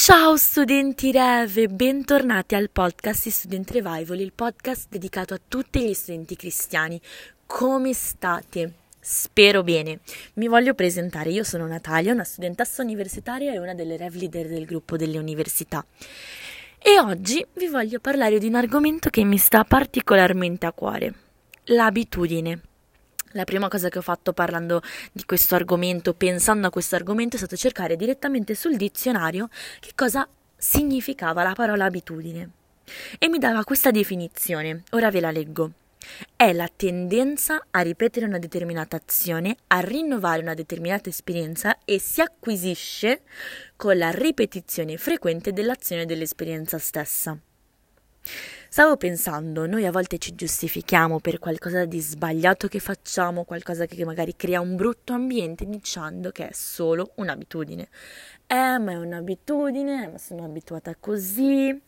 Ciao studenti Rev bentornati al podcast Student Revival, il podcast dedicato a tutti gli studenti cristiani. Come state? Spero bene. Mi voglio presentare, io sono Natalia, una studentessa universitaria e una delle Rev leader del gruppo delle università. E oggi vi voglio parlare di un argomento che mi sta particolarmente a cuore, l'abitudine. La prima cosa che ho fatto parlando di questo argomento, pensando a questo argomento, è stato cercare direttamente sul dizionario che cosa significava la parola abitudine. E mi dava questa definizione, ora ve la leggo. È la tendenza a ripetere una determinata azione, a rinnovare una determinata esperienza e si acquisisce con la ripetizione frequente dell'azione dell'esperienza stessa. Stavo pensando, noi a volte ci giustifichiamo per qualcosa di sbagliato che facciamo, qualcosa che magari crea un brutto ambiente, dicendo che è solo un'abitudine. Eh, ma è un'abitudine, ma sono abituata così,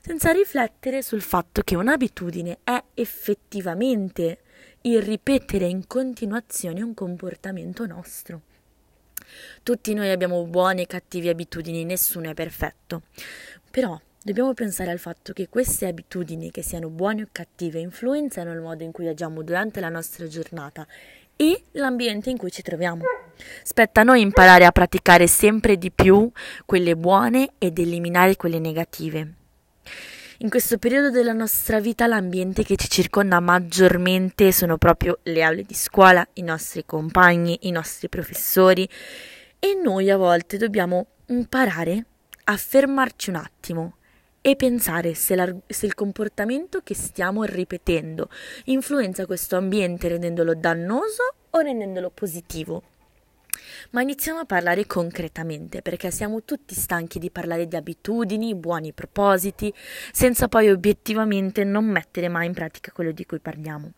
senza riflettere sul fatto che un'abitudine è effettivamente il ripetere in continuazione un comportamento nostro. Tutti noi abbiamo buone e cattive abitudini, nessuno è perfetto. Però Dobbiamo pensare al fatto che queste abitudini, che siano buone o cattive, influenzano il modo in cui agiamo durante la nostra giornata e l'ambiente in cui ci troviamo. Spetta a noi imparare a praticare sempre di più quelle buone ed eliminare quelle negative. In questo periodo della nostra vita l'ambiente che ci circonda maggiormente sono proprio le aule di scuola, i nostri compagni, i nostri professori e noi a volte dobbiamo imparare a fermarci un attimo e pensare se, la, se, il comportamento che stiamo ripetendo influenza questo ambiente rendendolo dannoso o rendendolo positivo. Ma iniziamo a parlare concretamente perché siamo tutti stanchi di parlare di abitudini, buoni propositi, senza poi obiettivamente non mettere mai in pratica quello di cui parliamo.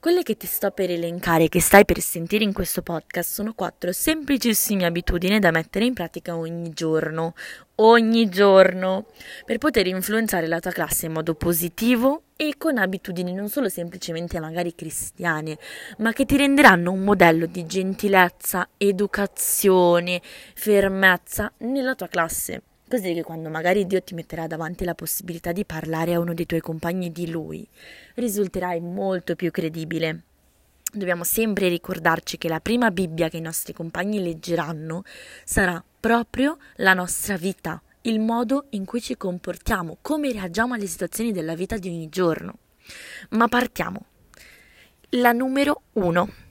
Quelle che ti sto per elencare, che stai per sentire in questo podcast, sono quattro semplicissime abitudini da mettere in pratica ogni giorno, ogni giorno per poter influenzare la tua classe in modo positivo e con abitudini non solo semplicemente magari cristiane, ma che ti renderanno un modello di gentilezza, educazione, fermezza nella tua classe. Così che quando magari Dio ti metterà davanti la possibilità di parlare a uno dei tuoi compagni di Lui, risulterai molto più credibile. Dobbiamo sempre ricordarci che la prima Bibbia che i nostri compagni leggeranno sarà proprio la nostra vita, il modo in cui ci comportiamo, come reagiamo alle situazioni della vita di ogni giorno. Ma partiamo. La numero uno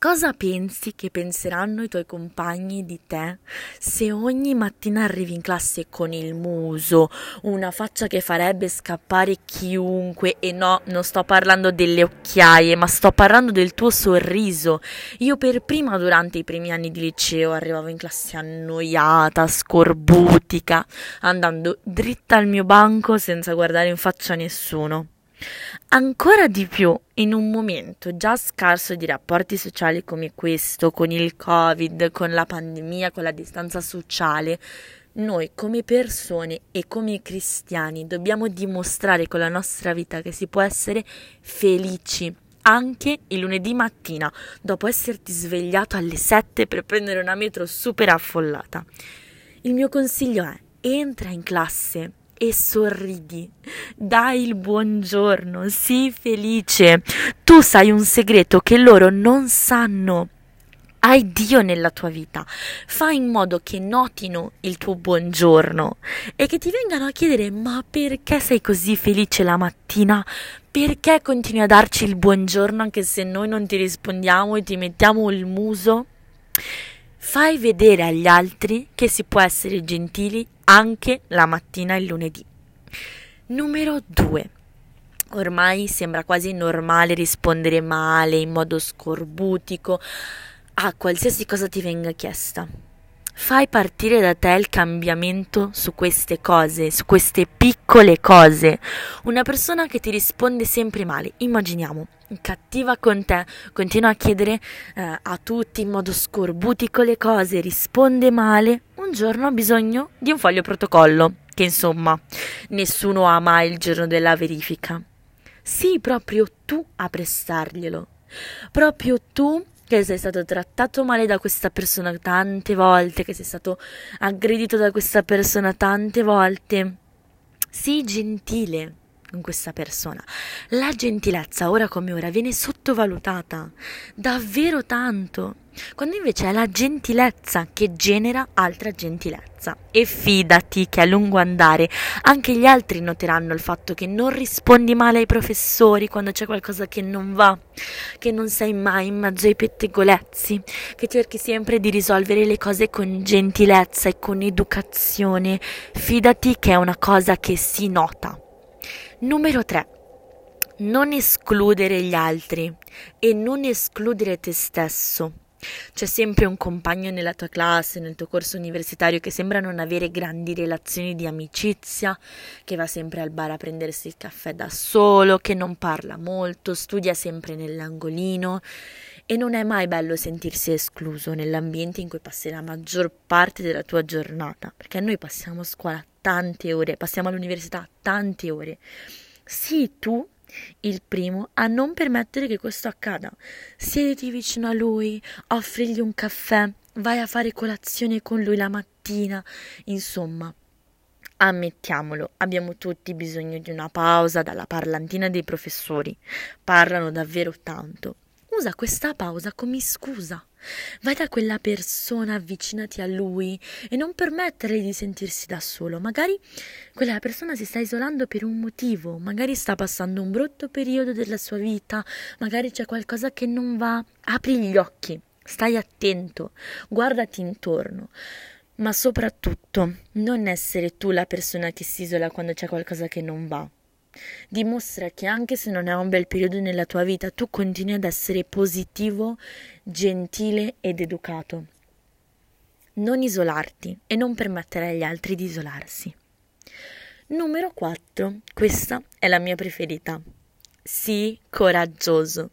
Cosa pensi che penseranno i tuoi compagni di te se ogni mattina arrivi in classe con il muso, una faccia che farebbe scappare chiunque e no, non sto parlando delle occhiaie, ma sto parlando del tuo sorriso. Io per prima durante i primi anni di liceo arrivavo in classe annoiata, scorbutica, andando dritta al mio banco senza guardare in faccia a nessuno. Ancora di più in un momento già scarso di rapporti sociali come questo, con il Covid, con la pandemia, con la distanza sociale, noi come persone e come cristiani dobbiamo dimostrare con la nostra vita che si può essere felici anche il lunedì mattina, dopo esserti svegliato alle 7 per prendere una metro super affollata. Il mio consiglio è entra in classe e sorridi. Dai il buongiorno, sii felice. Tu sai un segreto che loro non sanno. Hai Dio nella tua vita, fai in modo che notino il tuo buongiorno e che ti vengano a chiedere ma perché sei così felice la mattina? Perché continui a darci il buongiorno anche se noi non ti rispondiamo e ti mettiamo il muso? Fai vedere agli altri che si può essere gentili anche la mattina il lunedì. Numero 2. Ormai sembra quasi normale rispondere male, in modo scorbutico, a qualsiasi cosa ti venga chiesta. Fai partire da te il cambiamento su queste cose, su queste piccole cose. Una persona che ti risponde sempre male, immaginiamo, cattiva con te, continua a chiedere eh, a tutti in modo scorbutico le cose, risponde male, un giorno ha bisogno di un foglio protocollo, che insomma nessuno ha mai il giorno della verifica. Sì, proprio tu a prestarglielo. Proprio tu che sei stato trattato male da questa persona tante volte, che sei stato aggredito da questa persona tante volte. Sii gentile con questa persona. La gentilezza, ora come ora, viene sottovalutata davvero tanto, quando invece è la gentilezza che genera altra gentilezza. E fidati che a lungo andare anche gli altri noteranno il fatto che non rispondi male ai professori quando c'è qualcosa che non va, che non sei mai in mezzo ai pettegolezzi, che cerchi sempre di risolvere le cose con gentilezza e con educazione. Fidati che è una cosa che si nota. Numero 3. Non escludere gli altri e non escludere te stesso. C'è sempre un compagno nella tua classe, nel tuo corso universitario che sembra non avere grandi relazioni di amicizia, che va sempre al bar a prendersi il caffè da solo, che non parla molto, studia sempre nell'angolino e non è mai bello sentirsi escluso nell'ambiente in cui passi la maggior parte della tua giornata, perché noi passiamo scuola tante ore, passiamo all'università tante ore. Sii tu il primo a non permettere che questo accada. Siediti vicino a lui, offrigli un caffè, vai a fare colazione con lui la mattina, insomma. Ammettiamolo, abbiamo tutti bisogno di una pausa dalla parlantina dei professori. Parlano davvero tanto. Usa questa pausa come scusa. Vai da quella persona, avvicinati a lui e non permettergli di sentirsi da solo. Magari quella persona si sta isolando per un motivo, magari sta passando un brutto periodo della sua vita, magari c'è qualcosa che non va. Apri gli occhi, stai attento, guardati intorno. Ma soprattutto non essere tu la persona che si isola quando c'è qualcosa che non va. Dimostra che anche se non è un bel periodo nella tua vita, tu continui ad essere positivo, gentile ed educato. Non isolarti e non permettere agli altri di isolarsi. Numero 4. Questa è la mia preferita. Sii coraggioso.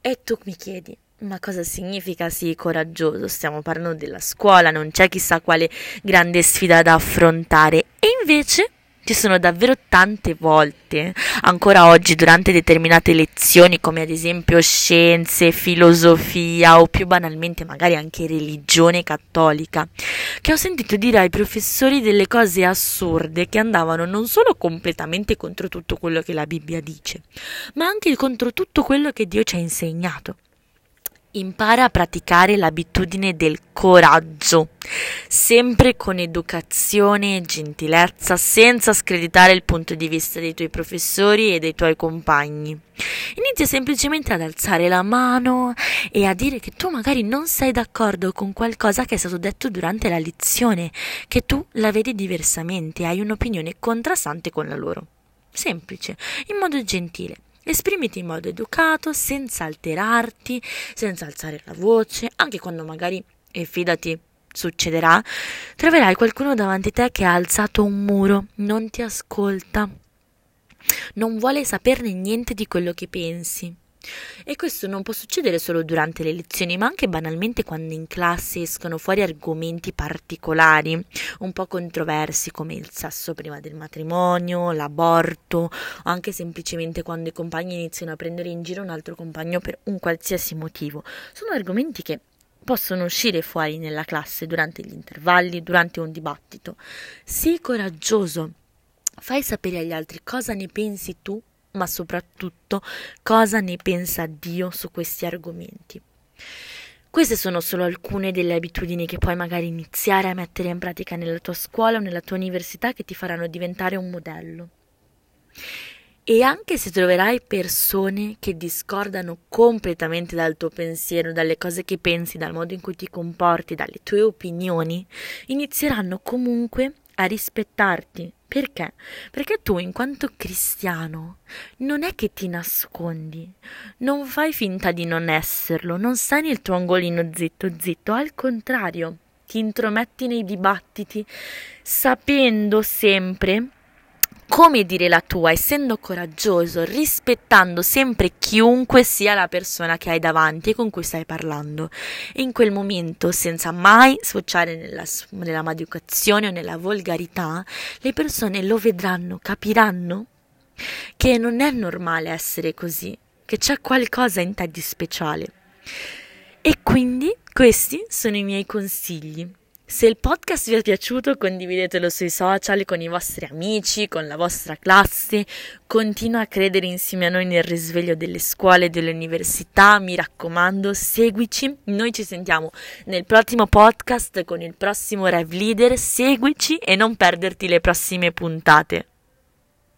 E tu mi chiedi, ma cosa significa sii coraggioso? Stiamo parlando della scuola, non c'è chissà quale grande sfida da affrontare. E invece ci sono davvero tante volte, ancora oggi, durante determinate lezioni, come ad esempio scienze, filosofia o più banalmente magari anche religione cattolica, che ho sentito dire ai professori delle cose assurde che andavano non solo completamente contro tutto quello che la Bibbia dice, ma anche contro tutto quello che Dio ci ha insegnato. Impara a praticare l'abitudine del coraggio, sempre con educazione e gentilezza, senza screditare il punto di vista dei tuoi professori e dei tuoi compagni. Inizia semplicemente ad alzare la mano e a dire che tu magari non sei d'accordo con qualcosa che è stato detto durante la lezione, che tu la vedi diversamente, hai un'opinione contrastante con la loro. Semplice, in modo gentile. Esprimiti in modo educato, senza alterarti, senza alzare la voce, anche quando magari, e fidati, succederà, troverai qualcuno davanti a te che ha alzato un muro, non ti ascolta, non vuole saperne niente di quello che pensi. E questo non può succedere solo durante le lezioni, ma anche banalmente quando in classe escono fuori argomenti particolari, un po' controversi come il sesso prima del matrimonio, l'aborto, o anche semplicemente quando i compagni iniziano a prendere in giro un altro compagno per un qualsiasi motivo. Sono argomenti che possono uscire fuori nella classe durante gli intervalli, durante un dibattito. Sii coraggioso. Fai sapere agli altri cosa ne pensi tu ma soprattutto cosa ne pensa Dio su questi argomenti. Queste sono solo alcune delle abitudini che puoi magari iniziare a mettere in pratica nella tua scuola o nella tua università che ti faranno diventare un modello. E anche se troverai persone che discordano completamente dal tuo pensiero, dalle cose che pensi, dal modo in cui ti comporti, dalle tue opinioni, inizieranno comunque a rispettarti. Perché? Perché tu, in quanto cristiano, non è che ti nascondi, non fai finta di non esserlo, non stai nel tuo angolino zitto zitto, al contrario, ti intrometti nei dibattiti sapendo sempre come dire la tua, essendo coraggioso, rispettando sempre chiunque sia la persona che hai davanti e con cui stai parlando. In quel momento, senza mai sfociare nella, nella maleducazione o nella volgarità, le persone lo vedranno, capiranno che non è normale essere così, che c'è qualcosa in te di speciale. E quindi questi sono i miei consigli. Se il podcast vi è piaciuto, condividetelo sui social con i vostri amici, con la vostra classe. Continua a credere insieme a noi nel risveglio delle scuole e delle università. Mi raccomando, seguici. Noi ci sentiamo nel prossimo podcast con il prossimo Rev Leader. Seguici e non perderti le prossime puntate.